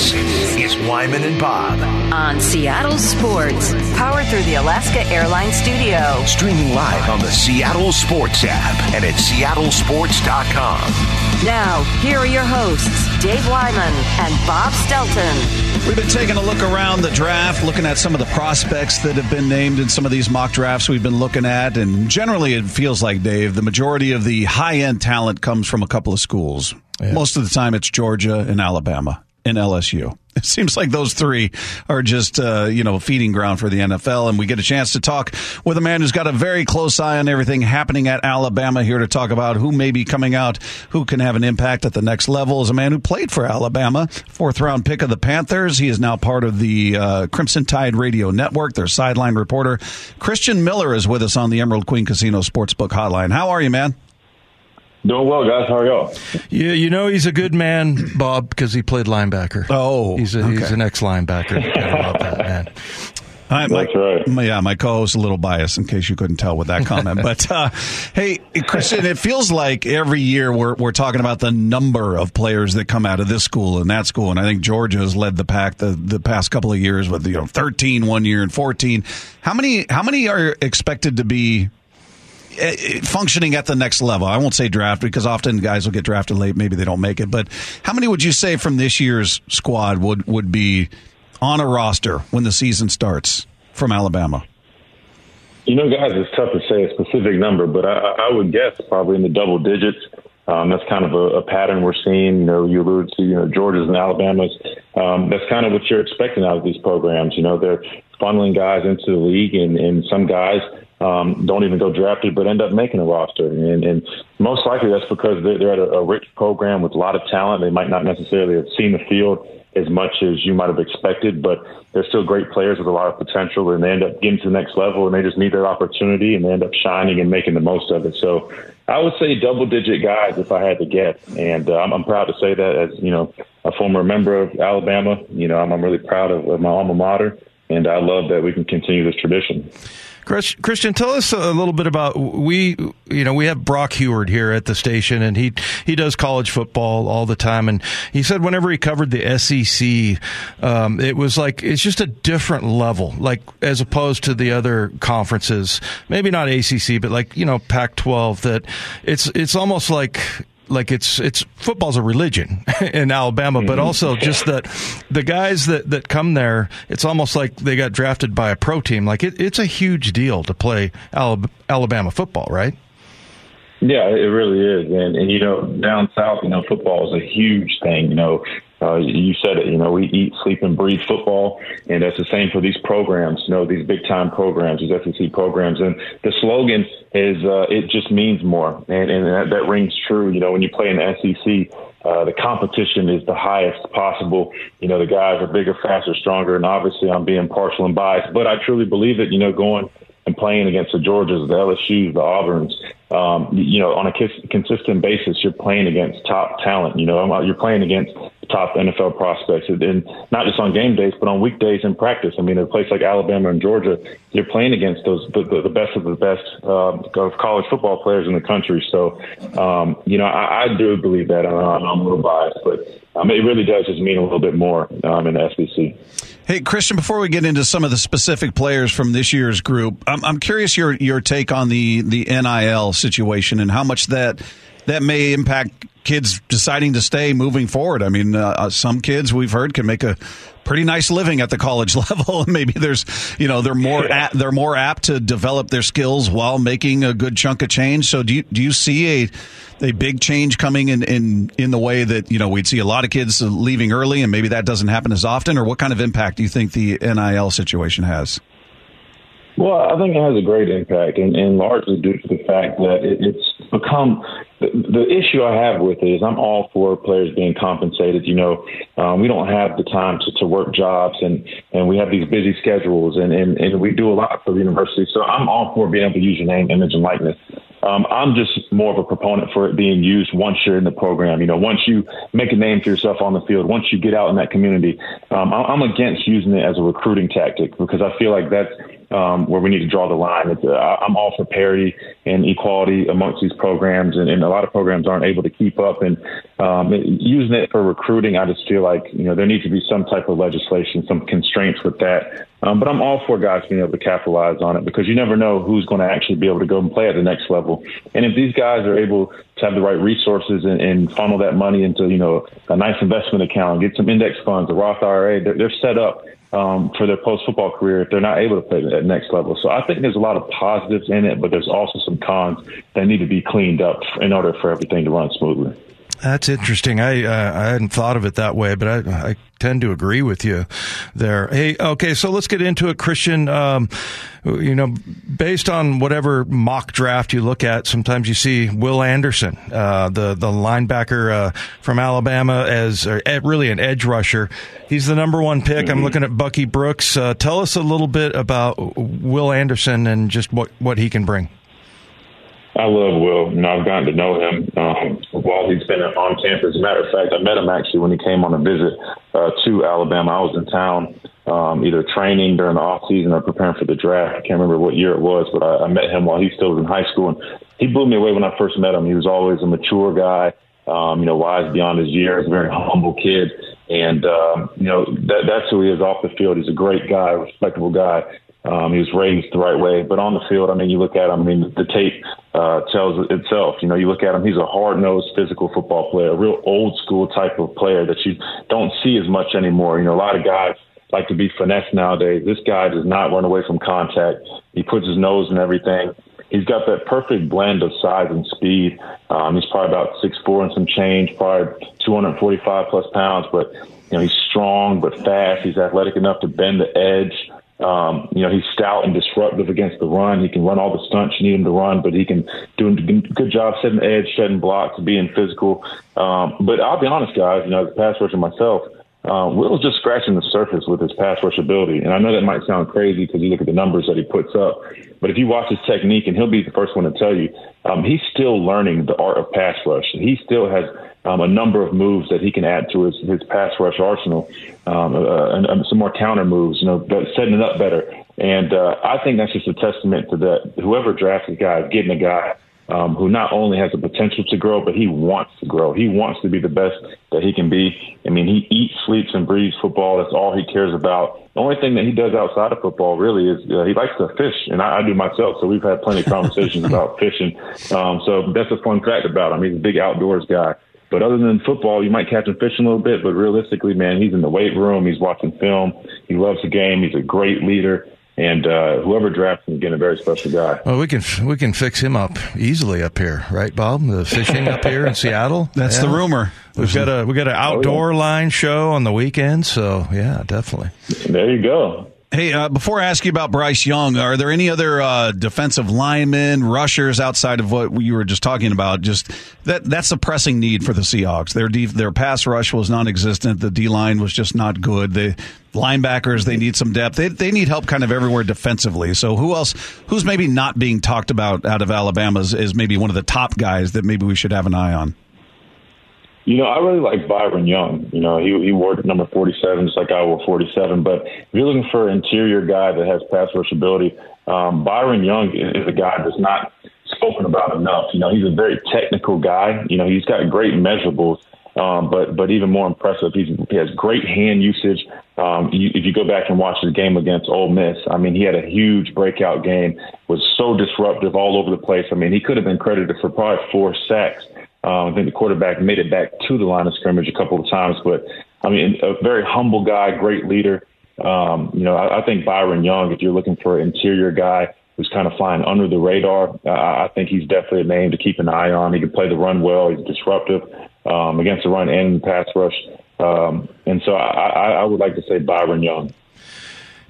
This is Wyman and Bob. on Seattle Sports, powered through the Alaska Airlines Studio. Streaming live on the Seattle Sports app and at seattlesports.com. Now, here are your hosts, Dave Wyman and Bob Stelton. We've been taking a look around the draft, looking at some of the prospects that have been named in some of these mock drafts we've been looking at. And generally, it feels like, Dave, the majority of the high end talent comes from a couple of schools. Most of the time, it's Georgia and Alabama and LSU. It seems like those three are just, uh, you know, feeding ground for the NFL. And we get a chance to talk with a man who's got a very close eye on everything happening at Alabama here to talk about who may be coming out, who can have an impact at the next level. Is a man who played for Alabama, fourth round pick of the Panthers. He is now part of the uh, Crimson Tide Radio Network, their sideline reporter. Christian Miller is with us on the Emerald Queen Casino Sportsbook Hotline. How are you, man? Doing well, guys. How are y'all? Yeah, you know he's a good man, Bob, because he played linebacker. Oh, he's a, he's an ex linebacker. Gotta love that man. Hi, my, That's right. my- yeah, my co-host a little biased in case you couldn't tell with that comment. but uh, hey, Christian, it feels like every year we're we're talking about the number of players that come out of this school and that school, and I think Georgia has led the pack the, the past couple of years with you know 13 one year and 14. How many how many are expected to be functioning at the next level? I won't say draft because often guys will get drafted late, maybe they don't make it. But how many would you say from this year's squad would would be on a roster when the season starts from Alabama? You know, guys, it's tough to say a specific number, but I, I would guess probably in the double digits. Um, that's kind of a, a pattern we're seeing. You know, you alluded to, you know, Georgia's and Alabama's. Um, that's kind of what you're expecting out of these programs. You know, they're funneling guys into the league, and, and some guys um, don't even go drafted, but end up making a roster. And, and most likely that's because they're, they're at a, a rich program with a lot of talent. They might not necessarily have seen the field as much as you might have expected, but they're still great players with a lot of potential, and they end up getting to the next level, and they just need that opportunity, and they end up shining and making the most of it. So I would say double-digit guys if I had to guess, and uh, I'm, I'm proud to say that as you know a former member of Alabama. You know, I'm, I'm really proud of, of my alma mater, and I love that we can continue this tradition. Chris, Christian, tell us a little bit about we. You know, we have Brock Huard here at the station, and he he does college football all the time. And he said whenever he covered the SEC, um, it was like it's just a different level, like as opposed to the other conferences. Maybe not ACC, but like you know Pac-12. That it's it's almost like like it's it's football's a religion in Alabama, but mm-hmm. also just that the guys that, that come there, it's almost like they got drafted by a pro team. Like it, it's a huge deal to play Alabama football, right? Yeah, it really is, and and you know, down south, you know, football is a huge thing. You know, uh, you said it. You know, we eat, sleep, and breathe football, and that's the same for these programs. You know, these big time programs, these SEC programs, and the slogan is uh, "It just means more," and and that, that rings true. You know, when you play in the SEC. Uh, the competition is the highest possible. You know, the guys are bigger, faster, stronger, and obviously I'm being partial and biased, but I truly believe it. You know, going and playing against the Georgias, the LSU's, the Auburns, um, you know, on a consistent basis, you're playing against top talent. You know, you're playing against top NFL prospects, and and not just on game days, but on weekdays in practice. I mean, in a place like Alabama and Georgia, you're playing against those the, the, best of the best uh, of college football players in the country. So, um, you know, I, I do believe that. I'm, I'm a little biased, but um, it really does just mean a little bit more um, in the SEC. Hey, Christian, before we get into some of the specific players from this year's group, I'm, I'm curious your your take on the the NIL situation and how much that that may impact kids deciding to stay moving forward. I mean, uh, uh, some kids we've heard can make a pretty nice living at the college level. Maybe there's, you know, they're more apt, they're more apt to develop their skills while making a good chunk of change. So do you do you see a a big change coming in, in in the way that you know we'd see a lot of kids leaving early, and maybe that doesn't happen as often, or what kind of impact do you think the NIL situation has? Well, I think it has a great impact, and, and largely due to the fact that it, it's become the, the issue I have with it is I'm all for players being compensated. You know, um, we don't have the time to, to work jobs, and, and we have these busy schedules, and, and, and we do a lot for the university. So I'm all for being able to use your name, image, and likeness. Um, I'm just more of a proponent for it being used once you're in the program. You know, once you make a name for yourself on the field, once you get out in that community, um, I'm against using it as a recruiting tactic because I feel like that's um, where we need to draw the line. Uh, I'm all for parity and equality amongst these programs, and, and a lot of programs aren't able to keep up. And um, using it for recruiting, I just feel like you know there needs to be some type of legislation, some constraints with that. Um, but I'm all for guys being able to capitalize on it because you never know who's going to actually be able to go and play at the next level. And if these guys are able to have the right resources and, and funnel that money into you know a nice investment account, get some index funds, a Roth IRA, they're, they're set up um, for their post football career if they're not able to play at next level. So I think there's a lot of positives in it, but there's also some cons that need to be cleaned up in order for everything to run smoothly. That's interesting. I uh, I hadn't thought of it that way, but I, I tend to agree with you there. Hey, okay, so let's get into it, Christian. Um, you know, based on whatever mock draft you look at, sometimes you see Will Anderson, uh, the the linebacker uh, from Alabama, as really an edge rusher. He's the number one pick. Mm-hmm. I'm looking at Bucky Brooks. Uh, tell us a little bit about Will Anderson and just what what he can bring. I love Will. Know, I've gotten to know him um, he's been on campus. As a matter of fact, I met him actually when he came on a visit uh, to Alabama. I was in town um, either training during the off season or preparing for the draft. I can't remember what year it was, but I, I met him while he still was in high school, and he blew me away when I first met him. He was always a mature guy, um, you know, wise beyond his years, very humble kid, and um, you know that, that's who he is off the field. He's a great guy, respectable guy. Um, he was raised the right way, but on the field, I mean, you look at him. I mean, the tape uh, tells itself. You know, you look at him; he's a hard-nosed, physical football player, a real old-school type of player that you don't see as much anymore. You know, a lot of guys like to be finesse nowadays. This guy does not run away from contact. He puts his nose in everything. He's got that perfect blend of size and speed. Um, he's probably about six four and some change, probably 245 plus pounds, but you know he's strong but fast. He's athletic enough to bend the edge. Um, you know, he's stout and disruptive against the run. He can run all the stunts you need him to run, but he can do a good job setting edge, shedding blocks, being physical. Um, but I'll be honest, guys, you know, as a pass rusher myself, uh, Will's just scratching the surface with his pass rush ability. And I know that might sound crazy because you look at the numbers that he puts up, but if you watch his technique, and he'll be the first one to tell you, um, he's still learning the art of pass rush. He still has um, a number of moves that he can add to his, his pass rush arsenal, um, uh, and, and some more counter moves, you know, setting it up better. And uh, I think that's just a testament to that. Whoever drafts a guy getting a guy um, who not only has the potential to grow, but he wants to grow. He wants to be the best that he can be. I mean, he eats, sleeps, and breathes football. That's all he cares about. The only thing that he does outside of football really is uh, he likes to fish, and I, I do myself. So we've had plenty of conversations about fishing. Um, so that's a fun fact about him. He's a big outdoors guy. But other than football, you might catch him fishing a little bit. But realistically, man, he's in the weight room. He's watching film. He loves the game. He's a great leader. And uh, whoever drafts him, again, a very special guy. Well, we can we can fix him up easily up here, right, Bob? The fishing up here in Seattle. That's yeah. the rumor. We've got a we got an outdoor oh, yeah. line show on the weekend, so yeah, definitely. There you go. Hey, uh, before I ask you about Bryce Young, are there any other uh, defensive linemen, rushers outside of what you were just talking about? Just that that's a pressing need for the Seahawks. Their de- their pass rush was non-existent. The D line was just not good. The linebackers they need some depth. They they need help kind of everywhere defensively. So who else? Who's maybe not being talked about out of Alabama is maybe one of the top guys that maybe we should have an eye on. You know, I really like Byron Young. You know, he he wore number 47 just like I wore 47. But if you're looking for an interior guy that has pass rush ability, um, Byron Young is a guy that's not spoken about enough. You know, he's a very technical guy. You know, he's got great measurables. Um, but but even more impressive, he's, he has great hand usage. Um, you, if you go back and watch his game against Ole Miss, I mean, he had a huge breakout game. Was so disruptive all over the place. I mean, he could have been credited for probably four sacks um, I think the quarterback made it back to the line of scrimmage a couple of times, but I mean, a very humble guy, great leader. Um, you know, I, I think Byron Young, if you're looking for an interior guy who's kind of flying under the radar, uh, I think he's definitely a name to keep an eye on. He can play the run well. He's disruptive um, against the run and pass rush. Um, and so I, I, I would like to say Byron Young.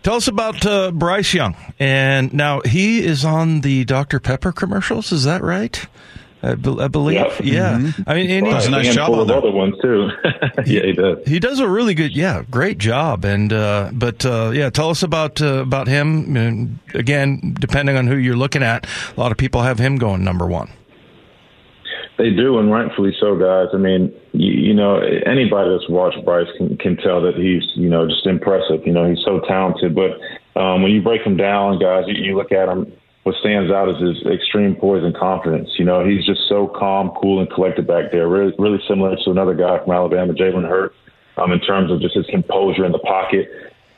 Tell us about uh, Bryce Young. And now he is on the Dr. Pepper commercials. Is that right? I, be- I believe. Yep. Yeah. Mm-hmm. I mean, and well, he does a nice job on there. other ones too. yeah, he does. He does a really good, yeah, great job. And uh, but uh, yeah, tell us about uh, about him. And again, depending on who you're looking at, a lot of people have him going number one. They do, and rightfully so, guys. I mean, you, you know, anybody that's watched Bryce can, can tell that he's, you know, just impressive. You know, he's so talented, but um, when you break him down, guys, you, you look at him. What stands out is his extreme poise and confidence. You know, he's just so calm, cool, and collected back there. Really, really similar to another guy from Alabama, Jalen Hurts, um, in terms of just his composure in the pocket.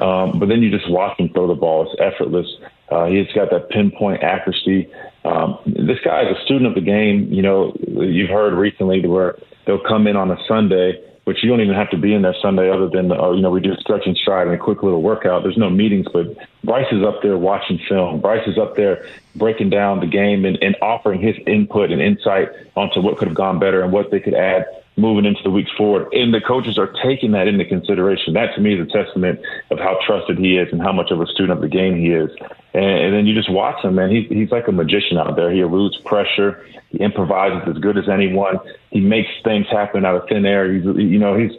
Um, but then you just watch him throw the ball; it's effortless. Uh, he's got that pinpoint accuracy. Um, this guy is a student of the game. You know, you've heard recently where they'll come in on a Sunday which you don't even have to be in there Sunday other than, uh, you know, we do stretch and stride and a quick little workout. There's no meetings, but Bryce is up there watching film. Bryce is up there breaking down the game and, and offering his input and insight onto what could have gone better and what they could add moving into the weeks forward. And the coaches are taking that into consideration. That to me is a testament of how trusted he is and how much of a student of the game he is. And, and then you just watch him, man. He's, he's like a magician out there. He eludes pressure. He improvises as good as anyone. He makes things happen out of thin air. He's, you know, he's,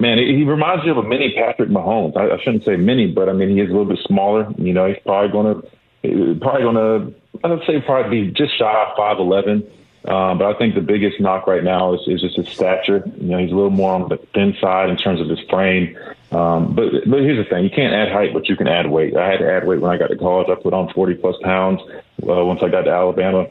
man, he reminds me of a mini Patrick Mahomes. I, I shouldn't say mini, but I mean, he is a little bit smaller. You know, he's probably going to, probably going to, I would say probably be just shy of 5'11 uh, but I think the biggest knock right now is, is just his stature. You know, he's a little more on the thin side in terms of his frame. Um, but but here's the thing: you can't add height, but you can add weight. I had to add weight when I got to college. I put on 40 plus pounds uh, once I got to Alabama.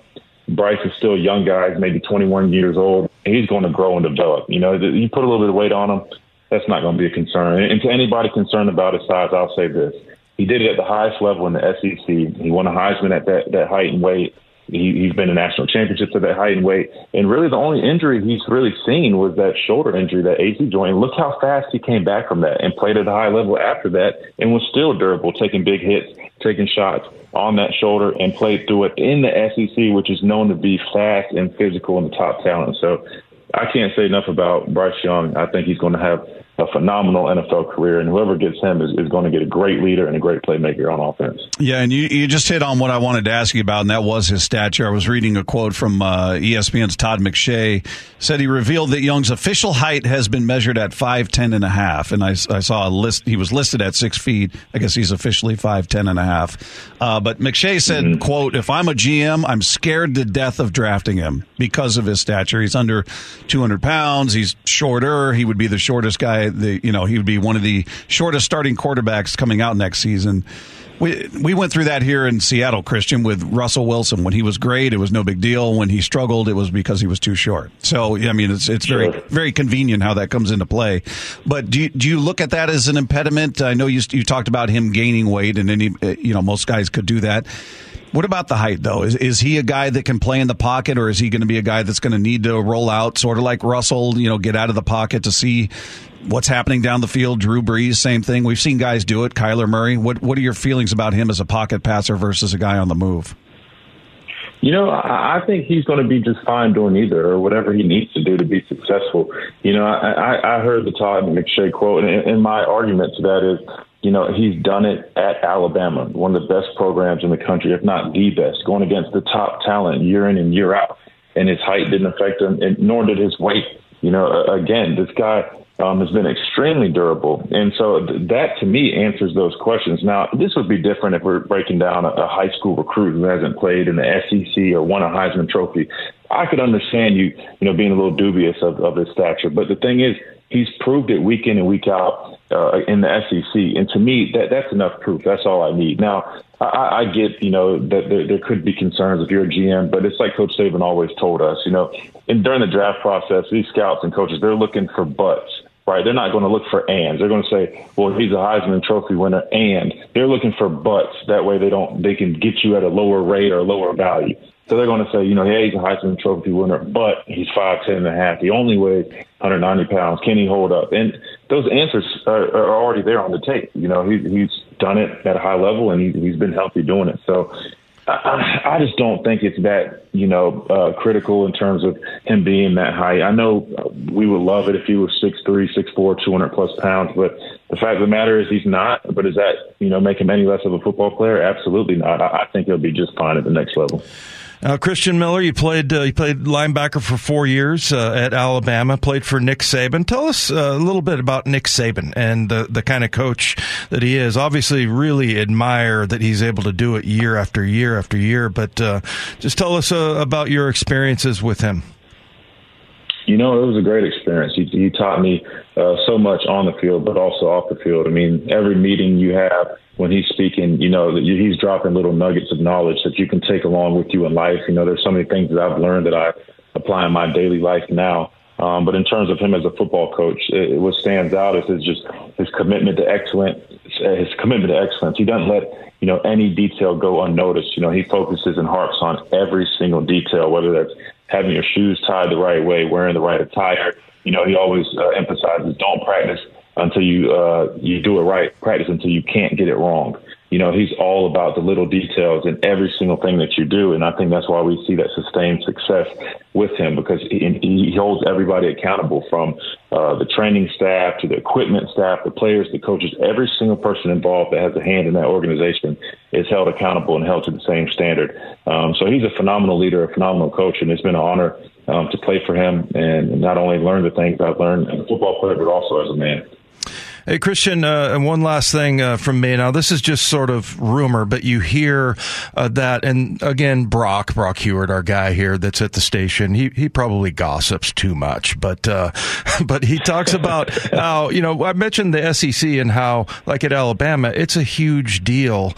Bryce is still a young guy, maybe 21 years old. He's going to grow and develop. You know, you put a little bit of weight on him, that's not going to be a concern. And to anybody concerned about his size, I'll say this: he did it at the highest level in the SEC. He won a Heisman at that that height and weight. He, he's been in national championships at that height and weight. And really, the only injury he's really seen was that shoulder injury, that AC joint. And look how fast he came back from that and played at a high level after that and was still durable, taking big hits, taking shots on that shoulder, and played through it in the SEC, which is known to be fast and physical and the top talent. So I can't say enough about Bryce Young. I think he's going to have a phenomenal NFL career, and whoever gets him is, is going to get a great leader and a great playmaker on offense. Yeah, and you, you just hit on what I wanted to ask you about, and that was his stature. I was reading a quote from uh, ESPN's Todd McShay. Said he revealed that Young's official height has been measured at five ten and a half, and I, I saw a list. He was listed at six feet. I guess he's officially five ten and a half. Uh, but McShay said, mm-hmm. "quote If I'm a GM, I'm scared to death of drafting him because of his stature. He's under 200 pounds. He's shorter. He would be the shortest guy the you know he would be one of the shortest starting quarterbacks coming out next season. We we went through that here in Seattle, Christian, with Russell Wilson. When he was great, it was no big deal. When he struggled, it was because he was too short. So I mean, it's it's very very convenient how that comes into play. But do you, do you look at that as an impediment? I know you you talked about him gaining weight, and any you know most guys could do that. What about the height, though? Is is he a guy that can play in the pocket, or is he going to be a guy that's going to need to roll out, sort of like Russell? You know, get out of the pocket to see what's happening down the field. Drew Brees, same thing. We've seen guys do it. Kyler Murray. What What are your feelings about him as a pocket passer versus a guy on the move? You know, I think he's going to be just fine doing either, or whatever he needs to do to be successful. You know, I, I heard the Todd McShay quote, and, and my argument to that is, you know, he's done it at Alabama, one of the best programs in the country, if not the best, going against the top talent year in and year out. And his height didn't affect him, and nor did his weight. You know, again, this guy um, has been extremely durable. And so that to me answers those questions. Now, this would be different if we're breaking down a, high school recruit who hasn't played in the SEC or won a Heisman Trophy. I could understand you, you know, being a little dubious of, of his stature. But the thing is, he's proved it week in and week out uh, in the SEC. And to me, that that's enough proof. That's all I need. Now, I, I get, you know, that there, there could be concerns if you're a GM, but it's like Coach Saban always told us, you know, and during the draft process, these scouts and coaches, they're looking for butts right? They're not going to look for ands. They're going to say, well, he's a Heisman Trophy winner, and they're looking for buts. That way, they don't they can get you at a lower rate or lower value. So they're going to say, you know, yeah, he's a Heisman Trophy winner, but he's five ten and a half. He only weighs 190 pounds. Can he hold up? And those answers are, are already there on the tape. You know, he, he's done it at a high level, and he, he's been healthy doing it. So I, I just don't think it's that you know uh, critical in terms of him being that high. I know we would love it if he was six three, six four, two hundred plus pounds, but the fact of the matter is he's not. But does that you know make him any less of a football player? Absolutely not. I, I think he'll be just fine at the next level. Uh, Christian Miller, you played uh, you played linebacker for four years uh, at Alabama. Played for Nick Saban. Tell us uh, a little bit about Nick Saban and the the kind of coach that he is. Obviously, really admire that he's able to do it year after year after year. But uh, just tell us uh, about your experiences with him. You know, it was a great experience. He, he taught me so much on the field, but also off the field. I mean, every meeting you have when he's speaking, you know, he's dropping little nuggets of knowledge that you can take along with you in life. You know, there's so many things that I've learned that I apply in my daily life now. Um, but in terms of him as a football coach, it, what stands out is his just his commitment to excellence. His commitment to excellence. He doesn't let you know any detail go unnoticed. You know, he focuses and harps on every single detail, whether that's having your shoes tied the right way, wearing the right attire. You know, he always uh, emphasizes don't practice until you uh, you do it right. Practice until you can't get it wrong. You know, he's all about the little details in every single thing that you do, and I think that's why we see that sustained success with him because he, he holds everybody accountable from uh, the training staff to the equipment staff, the players, the coaches. Every single person involved that has a hand in that organization is held accountable and held to the same standard. Um, so he's a phenomenal leader, a phenomenal coach, and it's been an honor um, to play for him and not only learn the things I've learned as a football player, but also as a man. Hey, Christian, uh, and one last thing uh, from me. Now, this is just sort of rumor, but you hear uh, that, and again, Brock, Brock Huard, our guy here that's at the station, he, he probably gossips too much, but, uh, but he talks about how, you know, I mentioned the SEC and how, like at Alabama, it's a huge deal.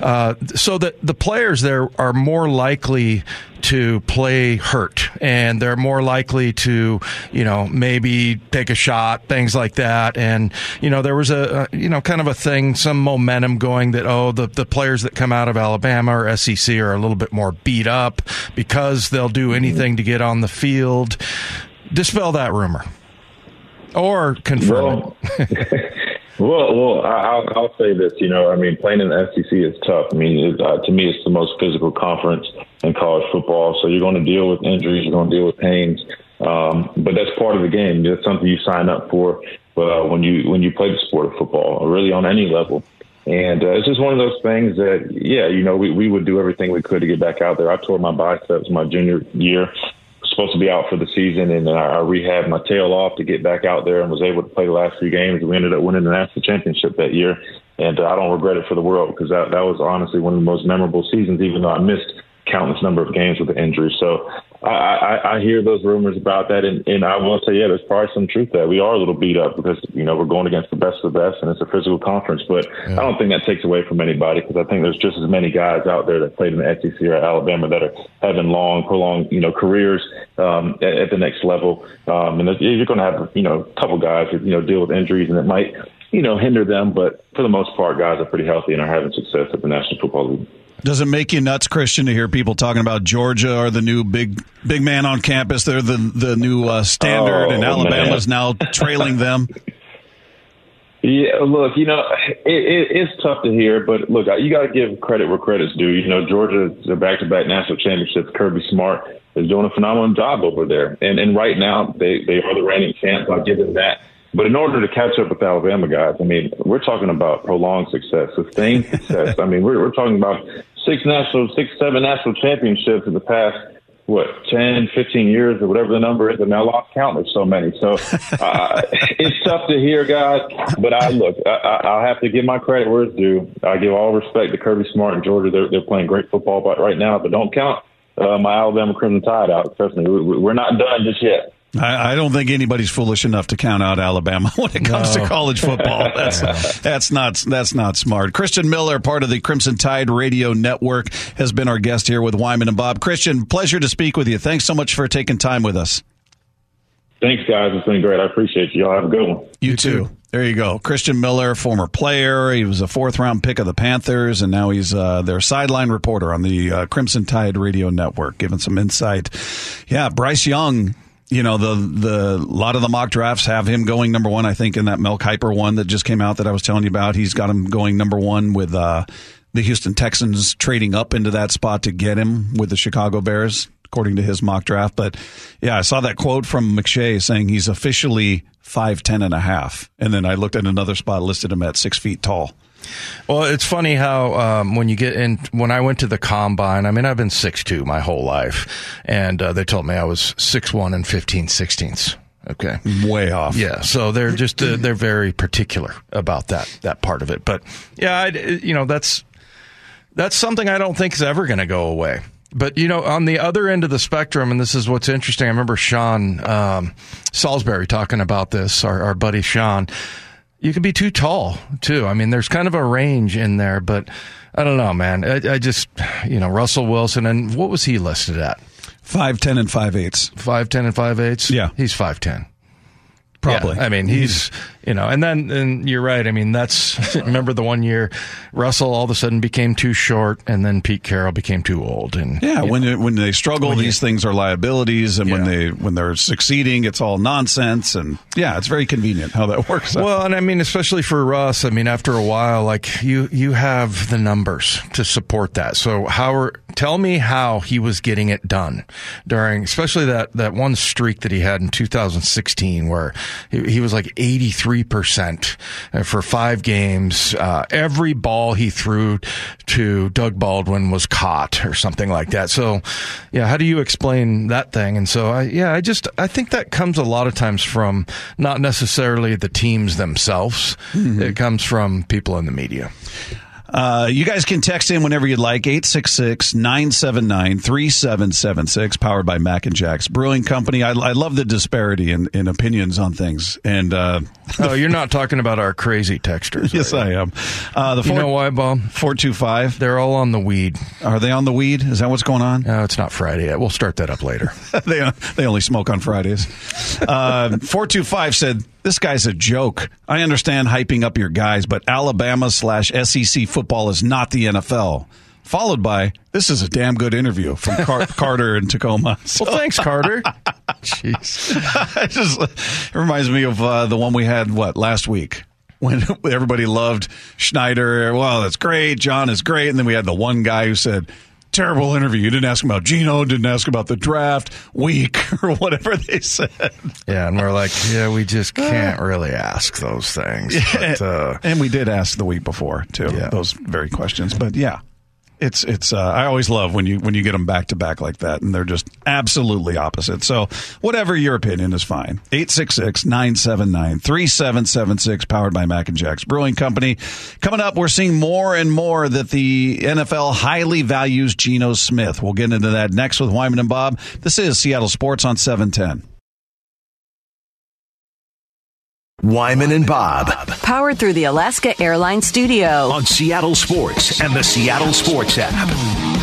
Uh, so that the players there are more likely to play hurt and they're more likely to, you know, maybe take a shot, things like that. And, you know, there was a, a you know, kind of a thing, some momentum going that, oh, the, the players that come out of Alabama or SEC are a little bit more beat up because they'll do mm-hmm. anything to get on the field. Dispel that rumor or confirm well, it. Well, well, I'll, I'll say this. You know, I mean, playing in the SEC is tough. I mean, it, uh, to me, it's the most physical conference in college football. So you're going to deal with injuries, you're going to deal with pains, um, but that's part of the game. That's something you sign up for uh, when you when you play the sport of football, or really on any level. And uh, it's just one of those things that, yeah, you know, we, we would do everything we could to get back out there. I tore my biceps my junior year supposed to be out for the season, and I, I rehabbed my tail off to get back out there and was able to play the last few games. We ended up winning the national championship that year, and uh, I don't regret it for the world because that that was honestly one of the most memorable seasons, even though I missed countless number of games with the injury. So I, I, I hear those rumors about that, and, and I will say, yeah, there's probably some truth there. We are a little beat up because you know we're going against the best of the best, and it's a physical conference. But yeah. I don't think that takes away from anybody because I think there's just as many guys out there that played in the SEC or Alabama that are having long, prolonged, you know, careers um, at, at the next level. Um, and you're going to have you know a couple guys who you know deal with injuries, and it might you know hinder them. But for the most part, guys are pretty healthy and are having success at the National Football League. Does it make you nuts, Christian, to hear people talking about Georgia or the new big big man on campus? They're the the new uh, standard, oh, and Alabama's man. now trailing them. Yeah, look, you know, it, it, it's tough to hear, but look, you got to give credit where credit's due. You know, Georgia, the back-to-back national championships. Kirby Smart is doing a phenomenal job over there, and and right now they they are the reigning champs. I'll give them that. But in order to catch up with the Alabama guys, I mean, we're talking about prolonged success, sustained success. I mean, we're, we're talking about six national, six, seven national championships in the past, what, 10, 15 years or whatever the number is. And now lost count. There's so many. So uh, it's tough to hear, guys. But I look, I, I have to give my credit where it's due. I give all respect to Kirby Smart and Georgia. They're, they're playing great football right now, but don't count uh, my Alabama Crimson Tide out. Trust me, we're not done just yet. I, I, don't think anybody's foolish enough to count out Alabama when it comes no. to college football. That's yeah. that's not that's not smart. Christian Miller, part of the Crimson Tide Radio Network, has been our guest here with Wyman and Bob. Christian, pleasure to speak with you. Thanks so much for taking time with us. Thanks, guys. It's been great. I appreciate you. Y'all have a good one. You, you too. too. There you go. Christian Miller, former player. He was a fourth round pick of the Panthers, and now he's uh, their sideline reporter on the uh, Crimson Tide Radio Network, giving some insight. Yeah, Bryce Young you know the the lot of the mock drafts have him going number one. I think in that Mel Kiper one that just came out that I was telling you about, he's got him going number one with uh, the Houston Texans trading up into that spot to get him with the Chicago Bears, according to his mock draft. But yeah, I saw that quote from McShay saying he's officially five ten and a half, and then I looked at another spot listed him at six feet tall. Well, it's funny how um, when you get in, when I went to the combine, I mean, I've been six two my whole life, and uh, they told me I was six one and fifteen sixteenths. Okay, way off. Yeah, so they're just uh, they're very particular about that that part of it. But yeah, I, you know that's that's something I don't think is ever going to go away. But you know, on the other end of the spectrum, and this is what's interesting. I remember Sean um, Salisbury talking about this. Our, our buddy Sean you can be too tall too. I mean, there's kind of a range in there, but I don't know, man. I, I just, you know, Russell Wilson and what was he listed at? Five ten and five eighths. Five ten and five eighths. Yeah. he's five ten. Probably. I mean, he's you know, and then and you're right. I mean, that's remember the one year Russell all of a sudden became too short, and then Pete Carroll became too old. And Yeah, when know, it, when they struggle, When you- these things are liabilities, and when they when they're succeeding, it's all nonsense. And yeah, it's very convenient how that works. out. Well, and I mean, especially for Russ, I mean, after a while, like you, you have the numbers to support that. So how are, tell me how he was getting it done during, especially that, that one streak that he had in 2016 where he, he was like 83% for five games. Uh, every ball he threw to Doug Baldwin was caught or something like that. So yeah, how do you explain that thing? And so I, yeah, I just, I think that comes a lot of times from not necessarily the teams themselves. It comes from people in the media. Uh, you guys can text in whenever you'd like. 866-979-3776, powered by Mac and Jack's Brewing Company. I, I love the disparity in, in opinions on things. And uh, oh, you're not talking about our crazy texters. yes? I am. Uh, the You four, know why, Bob? 425. They're all on the weed. Are they on the weed? Is that what's going on? No, it's not Friday yet. We'll start that up later. they they only smoke on Fridays. Uh, Four two five said this guy's a joke. I understand hyping up your guys, but Alabama slash SEC football is not the NFL. Followed by this is a damn good interview from Car- Carter in Tacoma. So well, thanks, Carter. Jeez. it just it reminds me of uh, the one we had what last week when everybody loved Schneider. Well, that's great. John is great, and then we had the one guy who said. Terrible interview. You didn't ask about Geno, didn't ask about the draft week or whatever they said. Yeah, and we're like, yeah, we just can't really ask those things. But, uh, and we did ask the week before too Yeah. those very questions. But yeah, it's it's uh, I always love when you when you get them back to back like that and they're just absolutely opposite. So whatever your opinion is fine. 866-979-3776 powered by Mac and Jack's Brewing Company. Coming up, we're seeing more and more that the NFL highly values Geno Smith. We'll get into that next with Wyman and Bob. This is Seattle Sports on 710. Wyman and Bob Powered through the Alaska Airlines Studio. on Seattle Sports and the Seattle Sports app.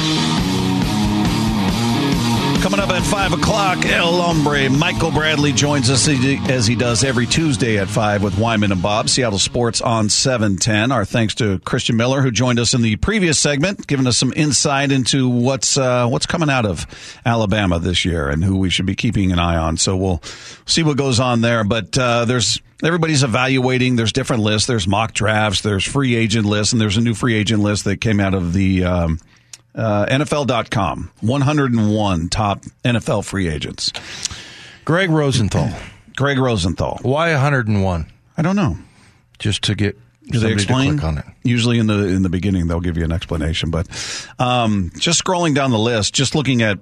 Coming up at 5 o'clock, El Hombre, Michael Bradley joins us as he does every Tuesday at 5 with Wyman and Bob, Seattle Sports on 710. Our thanks to Christian Miller, who joined us in the previous segment, giving us some insight into what's uh, what's coming out of Alabama this year and who we should be keeping an eye on. So we'll see what goes on there. But uh, there's everybody's evaluating. There's different lists. There's mock drafts. There's free agent lists, and there's a new free agent list that came out of the um, uh, NFL.com. 101 top NFL free agents. Greg Rosenthal. Greg Rosenthal. Why 101? I don't know. Just to get Do they somebody explain? to click on it. Usually in the in the beginning they'll give you an explanation, but um, just scrolling down the list, just looking at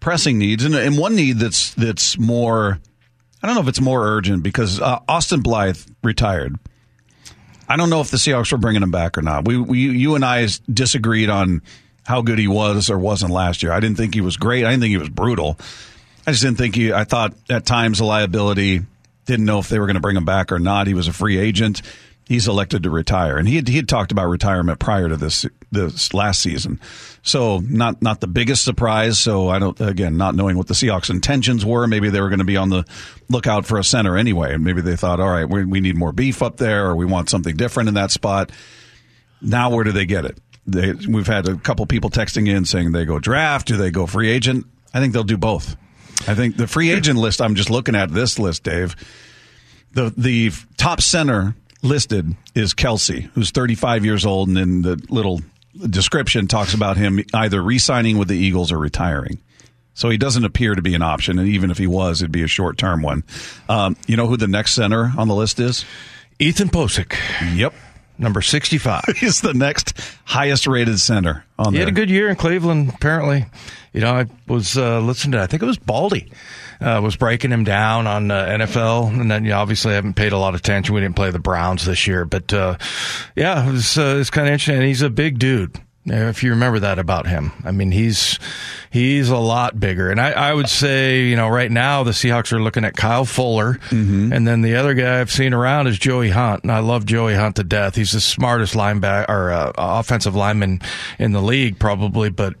pressing needs, and, and one need that's that's more. I don't know if it's more urgent because uh, Austin Blythe retired. I don't know if the Seahawks were bringing him back or not. We, we you and I disagreed on how good he was or wasn't last year. I didn't think he was great. I didn't think he was brutal. I just didn't think he. I thought at times a liability. Didn't know if they were going to bring him back or not. He was a free agent. He's elected to retire, and he had, he had talked about retirement prior to this this last season. So not not the biggest surprise. So I don't again not knowing what the Seahawks' intentions were. Maybe they were going to be on the lookout for a center anyway, and maybe they thought, all right, we, we need more beef up there, or we want something different in that spot. Now where do they get it? They, we've had a couple people texting in saying they go draft, do they go free agent? I think they'll do both. I think the free agent list. I'm just looking at this list, Dave. The the top center listed is Kelce, who's 35 years old, and in the little description talks about him either re-signing with the Eagles or retiring. So he doesn't appear to be an option, and even if he was, it'd be a short-term one. Um, you know who the next center on the list is? Ethan Pocic, Yep, number 65. he's the next highest-rated center on He there. had a good year in Cleveland, apparently. You know, I was uh, listening to, I think it was Baldy, uh, was breaking him down on uh, NFL. And then, you know, obviously, I haven't paid a lot of attention. We didn't play the Browns this year. But, uh, yeah, it was, uh, it's kind of interesting. And he's a big dude. If you remember that about him, I mean, he's he's a lot bigger. And I, I would say, you know, right now the Seahawks are looking at Kyle Fuller, Mm-hmm. and then the other guy I've seen around is Joey Hunt, and I love Joey Hunt to death. He's the smartest linebacker or uh, offensive lineman in the league, probably, but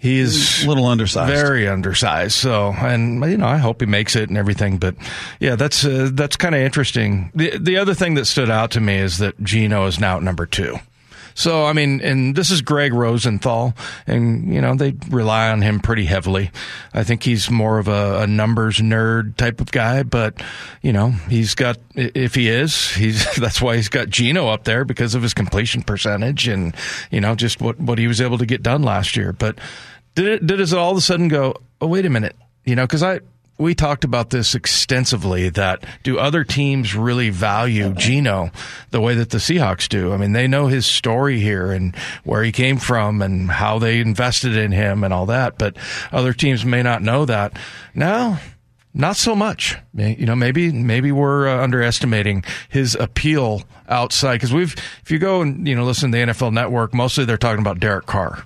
he is A little undersized. very undersized. So, and you know, I hope he makes it and everything. But yeah, that's uh, that's kind of interesting. The the other thing that stood out to me is that Geno is now at number two. So, I mean, and this is Greg Rosenthal, and, you know, they rely on him pretty heavily. I think he's more of a, a numbers nerd type of guy, but, you know, he's got, if he is, he's, that's why he's got Geno up there because of his completion percentage and, you know, just what, what he was able to get done last year. But did it, did it all of a sudden go, oh, wait a minute, you know, cause I, we talked about this extensively that do other teams really value Geno the way that the Seahawks do? I mean, they know his story here and where he came from and how they invested in him and all that, but other teams may not know that. Now, not so much. You know, maybe maybe we're uh, underestimating his appeal outside because we've if you go and you know listen to the NFL Network, mostly they're talking about Derek Carr.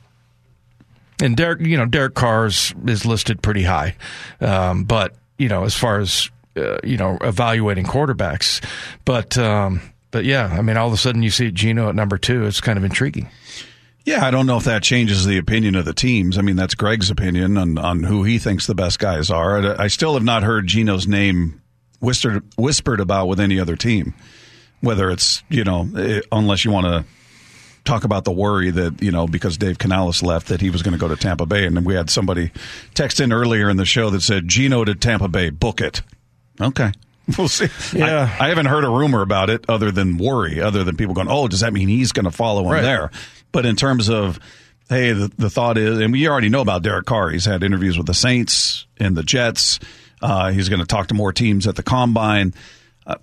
And Derek, you know, Derek Carr's is listed pretty high, um, but you know, as far as uh, you know, evaluating quarterbacks, but um, but yeah, I mean, all of a sudden you see Geno at number two. It's kind of intriguing. Yeah, I don't know if that changes the opinion of the teams. I mean, that's Greg's opinion on, on who he thinks the best guys are. I still have not heard Geno's name whispered, whispered about with any other team, whether it's, you know, eh, unless you want to talk about the worry that, you know, because Dave Canales left, that he was going to go to Tampa Bay. And we had somebody text in earlier in the show that said, Geno to Tampa Bay, book it. Okay. We'll see. Yeah. I, I haven't heard a rumor about it other than worry, other than people going, oh, does that mean he's going to follow him Right. there? But in terms of, hey, the, the thought is, and we already know about Derek Carr. He's had interviews with the Saints and the Jets. Uh, he's going to talk to more teams at the combine. Uh,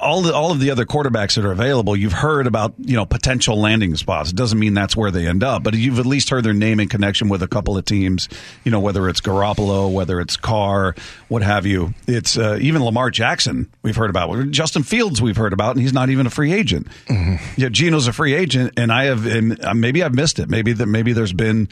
all the all of the other quarterbacks that are available, you've heard about you know potential landing spots. It doesn't mean that's where they end up, but you've at least heard their name in connection with a couple of teams. You know whether it's Garoppolo, whether it's Carr, what have you. It's uh, even Lamar Jackson. We've heard about Justin Fields. We've heard about, and he's not even a free agent. Yeah, Geno's a free agent, and I have and maybe I've missed it. Maybe that maybe there's been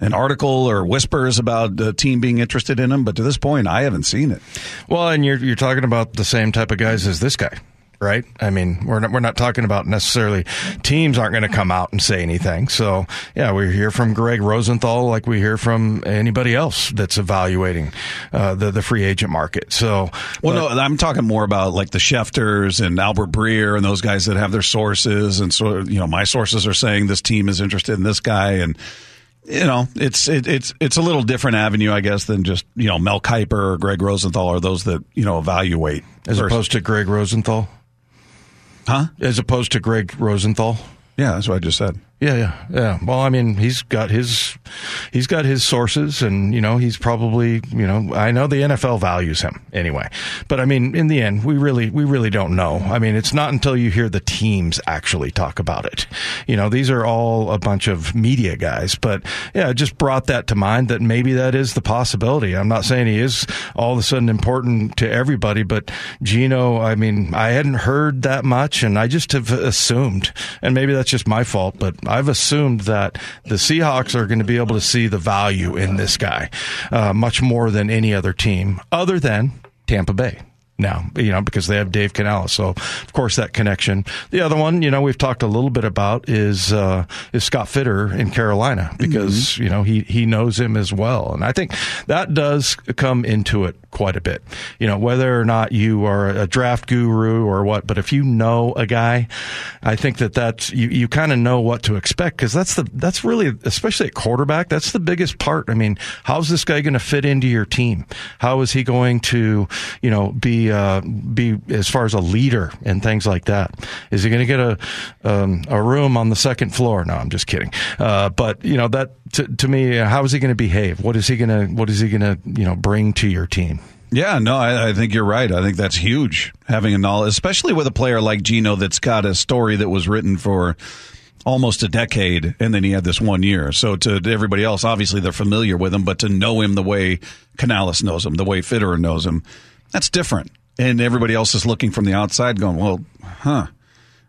an article or whispers about the team being interested in him, but to this point, I haven't seen it. Well, and you're you're talking about the same type of guys as this guy, right? I mean, we're not we're not talking about necessarily teams aren't going to come out and say anything. So yeah, we hear from Greg Rosenthal like we hear from anybody else that's evaluating uh, the the free agent market. So Well, no, I'm talking more about like the Schefters and Albert Breer and those guys that have their sources. And so, you know, my sources are saying this team is interested in this guy. And, you know, it's, it, it's, it's a little different avenue, I guess, than just, you know, Mel Kiper or Greg Rosenthal or those that, you know, evaluate. as versus- opposed to Greg Rosenthal, huh? as opposed to Greg Rosenthal. Yeah, that's what I just said. Yeah, yeah, yeah. Well, I mean, he's got his he's got his sources, and you know, he's probably you know, I know the NFL values him anyway. But I mean, in the end, we really we really don't know. I mean, it's not until you hear the teams actually talk about it. You know, these are all a bunch of media guys, but yeah, it just brought that to mind that maybe that is the possibility. I'm not saying he is all of a sudden important to everybody, but Geno, I mean, I hadn't heard that much, and I just have assumed, and maybe that's just my fault, but I've assumed that the Seahawks are going to be able to see the value in this guy uh, much more than any other team, other than Tampa Bay. Now, you know, because they have Dave Canales. So, of course, that connection. The other one, you know, we've talked a little bit about is, uh, is Scott Fitterer in Carolina because, you know, he, he knows him as well. And I think that does come into it quite a bit. You know, whether or not you are a draft guru or what, but if you know a guy, I think that that's, you, you kind of know what to expect because that's the, that's really, especially at quarterback, that's the biggest part. I mean, how's this guy going to fit into your team? How is he going to, you know, be, uh, be as far as a leader and things like that? Is he going to get a, um, a room on the second floor? No, I'm just kidding. Uh, but you know, that to, to me, how is he going to behave? What is he going to, what is he going to, you know, bring to your team? Yeah, no, I, I think you're right. I think that's huge having a knowledge, especially with a player like Geno that's got a story that was written for almost a decade, and then he had this one year. So to, to everybody else, obviously they're familiar with him, but to know him the way Canales knows him, the way Fitterer knows him, that's different. And everybody else is looking from the outside, going, "Well, huh."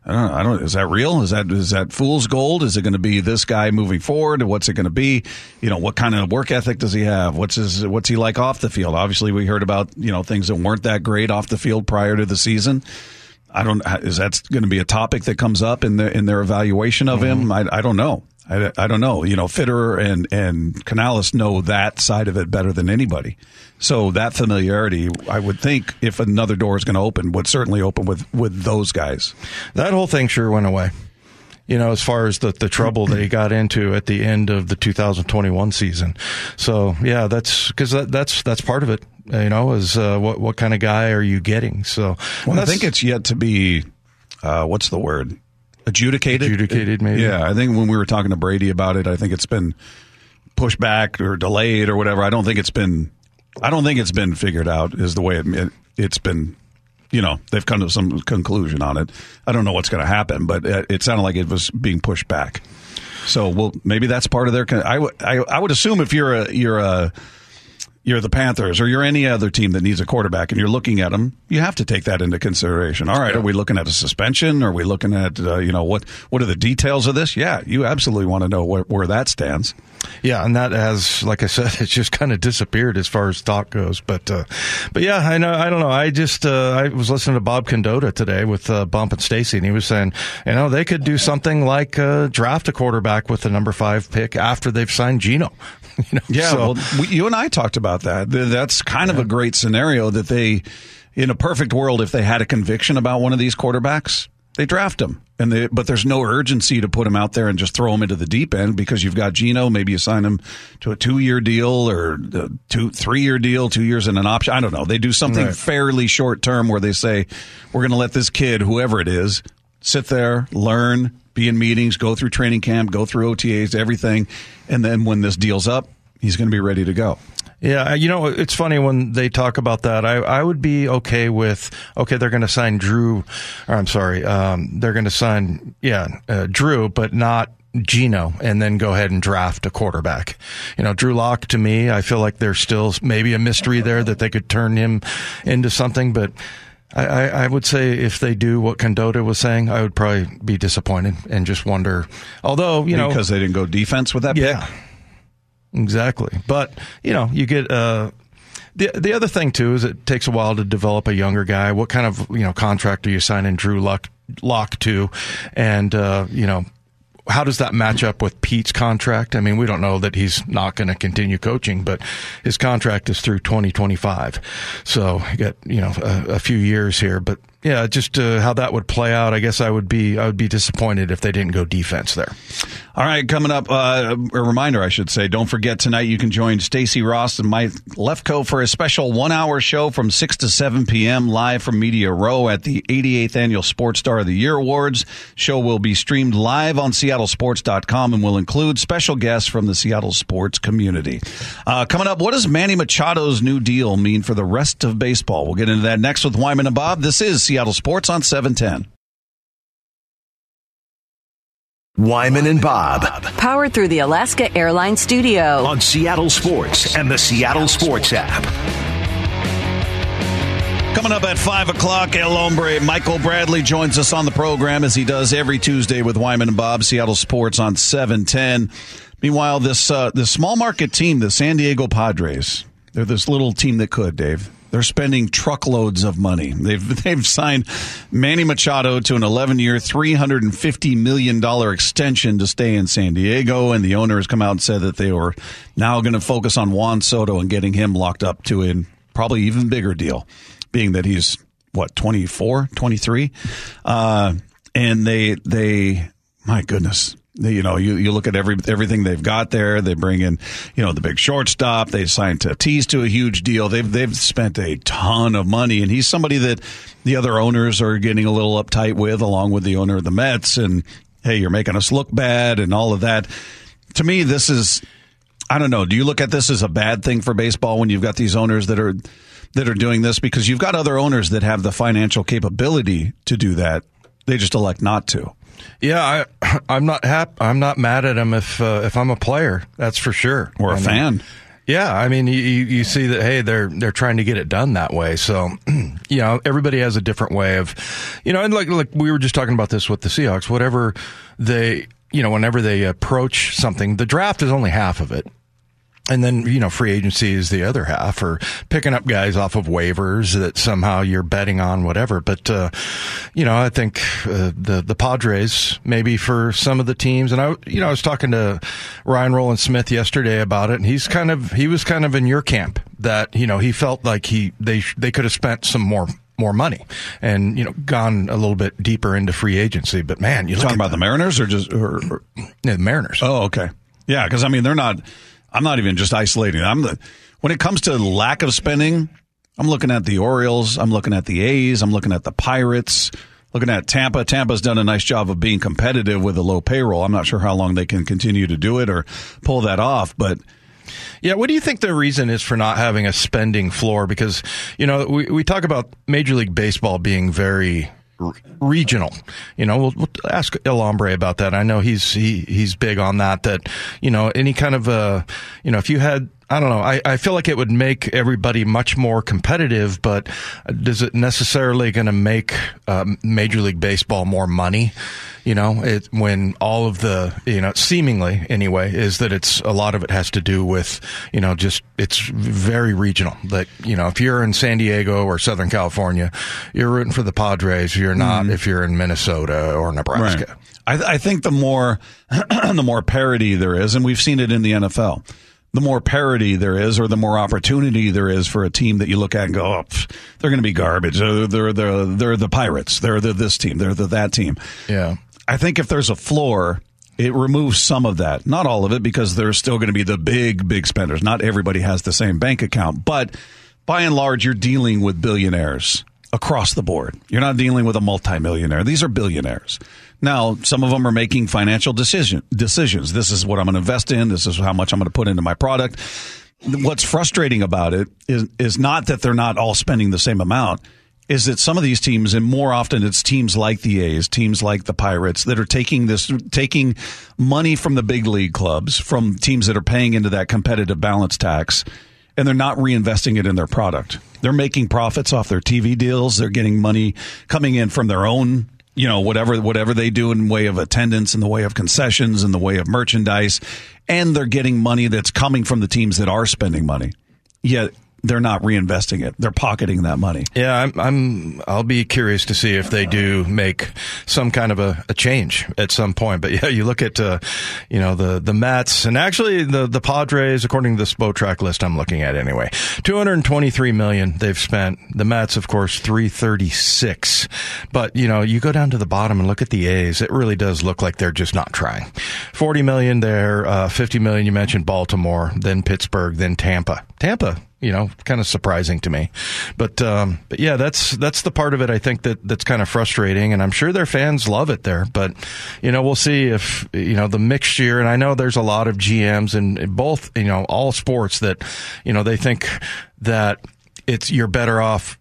I don't. I don't. Is that real? Is that is that fool's gold? Is it going to be this guy moving forward? What's it going to be? You know, what kind of work ethic does he have? What's his What's he like off the field? Obviously, we heard about you know things that weren't that great off the field prior to the season. I don't. Is that going to be a topic that comes up in their in their evaluation of mm-hmm. him? I, I don't know. I, I don't know. You know, Fitterer and and Canales know that side of it better than anybody. So that familiarity, I would think, if another door is going to open, would certainly open with with those guys. That whole thing sure went away. You know, as far as the, the trouble they got into at the end of the 2021 season. So yeah, that's because that, that's that's part of it. You know, is uh, what what kind of guy are you getting? So well, I think it's yet to be. Uh, what's the word? Adjudicated. Adjudicated, maybe. Yeah, I think when we were talking to Brady about it, I think it's been pushed back or delayed or whatever. I don't think it's been. I don't think it's been figured out. Is the way it, it it's been. You know, they've come to some conclusion on it. I don't know what's going to happen, but it, it sounded like it was being pushed back. So, well, maybe that's part of their. I, I, I would assume if you're a you're a you're the Panthers or you're any other team that needs a quarterback and you're looking at them, you have to take that into consideration. All right, are we looking at a suspension? Are we looking at uh, you know what what are the details of this? Yeah, you absolutely want to know where, where that stands. Yeah, and that has, like I said, it's just kind of disappeared as far as talk goes. But, uh, but yeah, I know, I don't know. I just, uh, I was listening to Bob Condotta today with uh, Bump and Stacy, and he was saying, you know, they could do something like uh, draft a quarterback with the number five pick after they've signed Geno. you know? Yeah, so, well, we, you and I talked about that. That's kind of a great scenario that they, in a perfect world, if they had a conviction about one of these quarterbacks, they draft him. And they, but there's no urgency to put him out there and just throw him into the deep end because you've got Geno. Maybe you sign him to a two year deal or a two, three year deal, two years and an option. I don't know. They do something right. fairly short term where they say, we're going to let this kid, whoever it is, sit there, learn, be in meetings, go through training camp, go through OTAs, everything. And then when this deal's up, he's going to be ready to go. Yeah, you know, it's funny when they talk about that. I, I would be okay with, okay, they're going to sign Drew, or I'm sorry, um, they're going to sign, yeah, uh, Drew, but not Geno and then go ahead and draft a quarterback. You know, Drew Lock to me, I feel like there's still maybe a mystery there that they could turn him into something, but I, I, would say if they do what Condotta was saying, I would probably be disappointed and just wonder. Although you know, because they didn't go defense with that yeah, pick. Exactly. But, you know, you get, uh, the the other thing too is it takes a while to develop a younger guy. What kind of you know contract are you signing Drew Lock Lock to, and uh, you know how does that match up with Pete's contract? I mean, we don't know that he's not going to continue coaching, but his contract is through 2025. So you got, you know, a, a few years here, but yeah, just uh, how that would play out. I guess I would be I would be disappointed if they didn't go defense there. All right, coming up, uh, a reminder, I should say. Don't forget tonight you can join Stacy Rost and Mike Lefko for a special one-hour show from six to seven p.m. live from Media Row at the 88th annual Sports Star of the Year Awards. Show will be streamed live on SeattleSports.com and will include special guests from the Seattle sports community. Uh, coming up, what does Manny Machado's new deal mean for the rest of baseball? We'll get into that next with Wyman and Bob. This is Seattle Sports on 710. Wyman and Bob. Powered through the Alaska Airlines Studio. On Seattle Sports and the Seattle Sports app. Coming up at 5 o'clock, El Hombre Michael Bradley joins us on the program as he does every Tuesday with Wyman and Bob, Seattle Sports on 710. Meanwhile, this, uh, this small market team, the San Diego Padres, they're this little team that could, Dave. They're spending truckloads of money. They've they've signed Manny Machado to an 11 year, 350 million dollar extension to stay in San Diego, and the owner has come out and said that they were now going to focus on Juan Soto and getting him locked up to a probably even bigger deal, being that he's what 24, 23, uh, and they they my goodness you know, you, you look at every everything they've got there. They bring in, you know, the big shortstop. They signed Tatis to a huge deal. They've they've spent a ton of money, and he's somebody that the other owners are getting a little uptight with, along with the owner of the Mets. And hey, you're making us look bad, and all of that. To me, this is, I don't know. Do you look at this as a bad thing for baseball when you've got these owners that are that are doing this because you've got other owners that have the financial capability to do that. They just elect not to. Yeah, I, I'm not hap- I'm not mad at him if uh, if I'm a player. That's for sure. Or a fan. Yeah, I mean, you, you see that hey, they're they're trying to get it done that way. So, you know, everybody has a different way of, you know, and like like we were just talking about this with the Seahawks. Whatever they, you know, whenever they approach something, the draft is only half of it and then you know free agency is the other half or picking up guys off of waivers that somehow you're betting on whatever. But uh, you know i think uh, the the padres maybe for some of the teams and i you know i was talking to Ryan Rowland-Smith yesterday about it and he's kind of he was kind of in your camp that you know he felt like he they they could have spent some more more money and you know gone a little bit deeper into free agency. But man you're talking about the mariners or just or, or, yeah, the mariners. Oh okay. Yeah because i mean they're not I'm not even just isolating. I'm the when it comes to lack of spending, I'm looking at the Orioles, I'm looking at the A's, I'm looking at the Pirates, looking at Tampa. Tampa's done a nice job of being competitive with a low payroll. I'm not sure how long they can continue to do it or pull that off, but yeah, what do you think the reason is for not having a spending floor? Because, you know, we, we talk about Major League Baseball being very regional. You know, we'll, we'll, ask El Hombre about that. I know he's he he's big on that. That you know, any kind of uh, you know, if you had I don't know. I, I feel like it would make everybody much more competitive, but does it necessarily going to make uh, Major League Baseball more money? You know, it, when all of the, you know, seemingly anyway, is that it's a lot of it has to do with, you know, just it's very regional. That, you know, if you're in San Diego or Southern California, you're rooting for the Padres. You're not mm. if you're in Minnesota or Nebraska. Right. I, I think the more, the more parity there is, and we've seen it in the NFL the more parity there is, or the more opportunity there is for a team that you look at and go, oh, pff, they're going to be garbage. They're, they're, they're, they're the Pirates. They're the, this team. They're the, that team. Yeah. I think if there's a floor, it removes some of that. Not all of it, because there's still going to be the big, big spenders. Not everybody has the same bank account, but by and large, you're dealing with billionaires across the board. You're not dealing with a multimillionaire. These are billionaires. Now, some of them are making financial decision, decisions. This is what I'm going to invest in. This is how much I'm going to put into my product. What's frustrating about it is, is not that they're not all spending the same amount is that some of these teams, and more often it's teams like the A's, teams like the Pirates, that are taking this, taking money from the big league clubs, from teams that are paying into that competitive balance tax, and they're not reinvesting it in their product. They're making profits off their TV deals. They're getting money coming in from their own you know whatever whatever they do in way of attendance in the way of concessions in the way of merchandise and they're getting money that's coming from the teams that are spending money yet they're not reinvesting it. They're pocketing that money. Yeah, I'm, I'm I'll be curious to see if they do make some kind of a, a change at some point. But yeah, you look at uh, you know the the Mets and actually the the Padres, according to the Spotrac list I'm looking at anyway, 223 million they've spent. The Mets, of course, 336. But you know, you go down to the bottom and look at the A's. It really does look like they're just not trying. 40 million there, uh, 50 million. You mentioned Baltimore, then Pittsburgh, then Tampa. Tampa you know, kind of surprising to me. But um, but yeah, that's that's the part of it I think that that's kind of frustrating, and I'm sure their fans love it there. But you know, we'll see if you know the mixture. And I know there's a lot of GMs in both you know all sports that you know they think that it's you're better off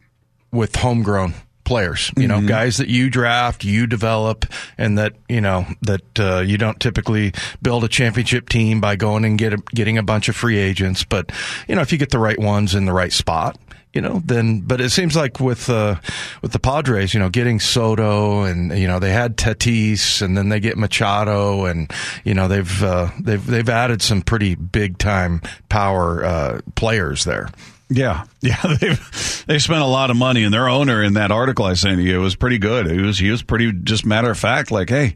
with homegrown players, you know, mm-hmm. guys that you draft, you develop, and that you know that uh, you don't typically build a championship team by going and get a, getting a bunch of free agents. But you know, if you get the right ones in the right spot, you know, then. But it seems like with uh, with the Padres, you know, getting Soto and you know they had Tatis, and then they get Machado, and you know they've uh, they've they've added some pretty big time power uh, players there. Yeah, yeah, they've they spent a lot of money, and their owner in that article I sent you was pretty good. He was he was pretty just matter of fact, like, hey,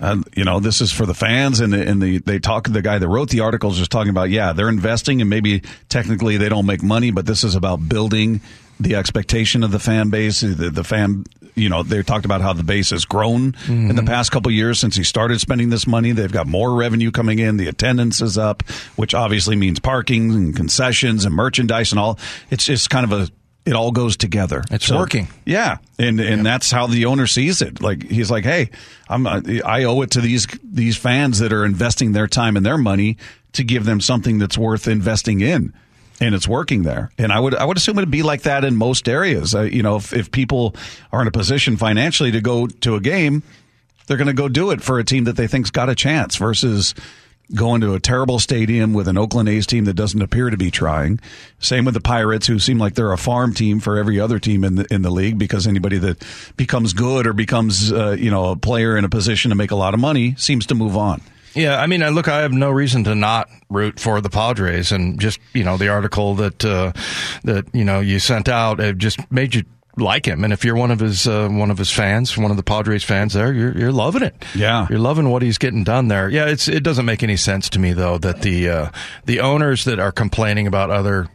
uh, you know, this is for the fans, and the, and the they talk. The guy that wrote the article is just talking about, yeah, they're investing, and maybe technically they don't make money, but this is about building the expectation of the fan base, the, the fan, you know, they talked about how the base has grown mm-hmm. in the mm-hmm. past couple years since he started spending this money. They've got more revenue coming in. The attendance is up, which obviously means parking and concessions and merchandise and all. It's just kind of a it all goes together. It's so, working. Yeah, and and yeah. that's how the owner sees it. Like he's like, hey, I'm I owe it to these these fans that are investing their time and their money to give them something that's worth investing in and it's working there. And I would I would assume it'd be like that in most areas. Uh, you know, if, if people are in a position financially to go to a game, they're going to go do it for a team that they think's got a chance versus going to a terrible stadium with an Oakland A's team that doesn't appear to be trying. Same with the Pirates, who seem like they're a farm team for every other team in the in the league because anybody that becomes good or becomes uh, you know a player in a position to make a lot of money seems to move on. Yeah, I mean, I look, I have no reason to not root for the Padres, and just you know, the article that uh, that you know you sent out it just made you like him. And if you're one of his uh, one of his fans, one of the Padres fans, there, you're you're loving it. Yeah, you're loving what he's getting done there. Yeah, it's it doesn't make any sense to me though that the uh, the owners that are complaining about other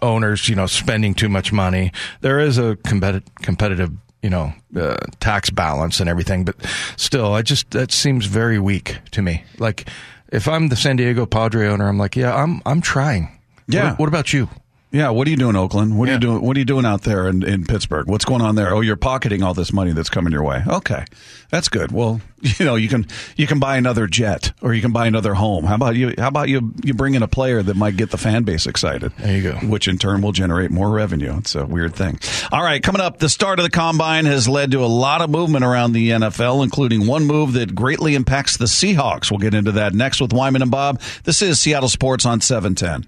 owners, you know, spending too much money. There is a competitive competitive you know uh, tax balance and everything, but still, I just that seems very weak to me. Like if I'm the San Diego Padre owner, I'm like, yeah, I'm I'm trying. Yeah. What, what about you? Yeah, what are you doing, Oakland? What are Yeah. you doing? What are you doing out there in, in Pittsburgh? What's going on there? Oh, you're pocketing all this money that's coming your way. Okay, that's good. Well, you know, you can you can buy another jet or you can buy another home. How about you? How about you? You bring in a player that might get the fan base excited. There you go. Which in turn will generate more revenue. It's a weird thing. All right, coming up, the start of the combine has led to a lot of movement around the NFL, including one move that greatly impacts the Seahawks. We'll get into that next with Wyman and Bob. This is Seattle Sports on seven ten.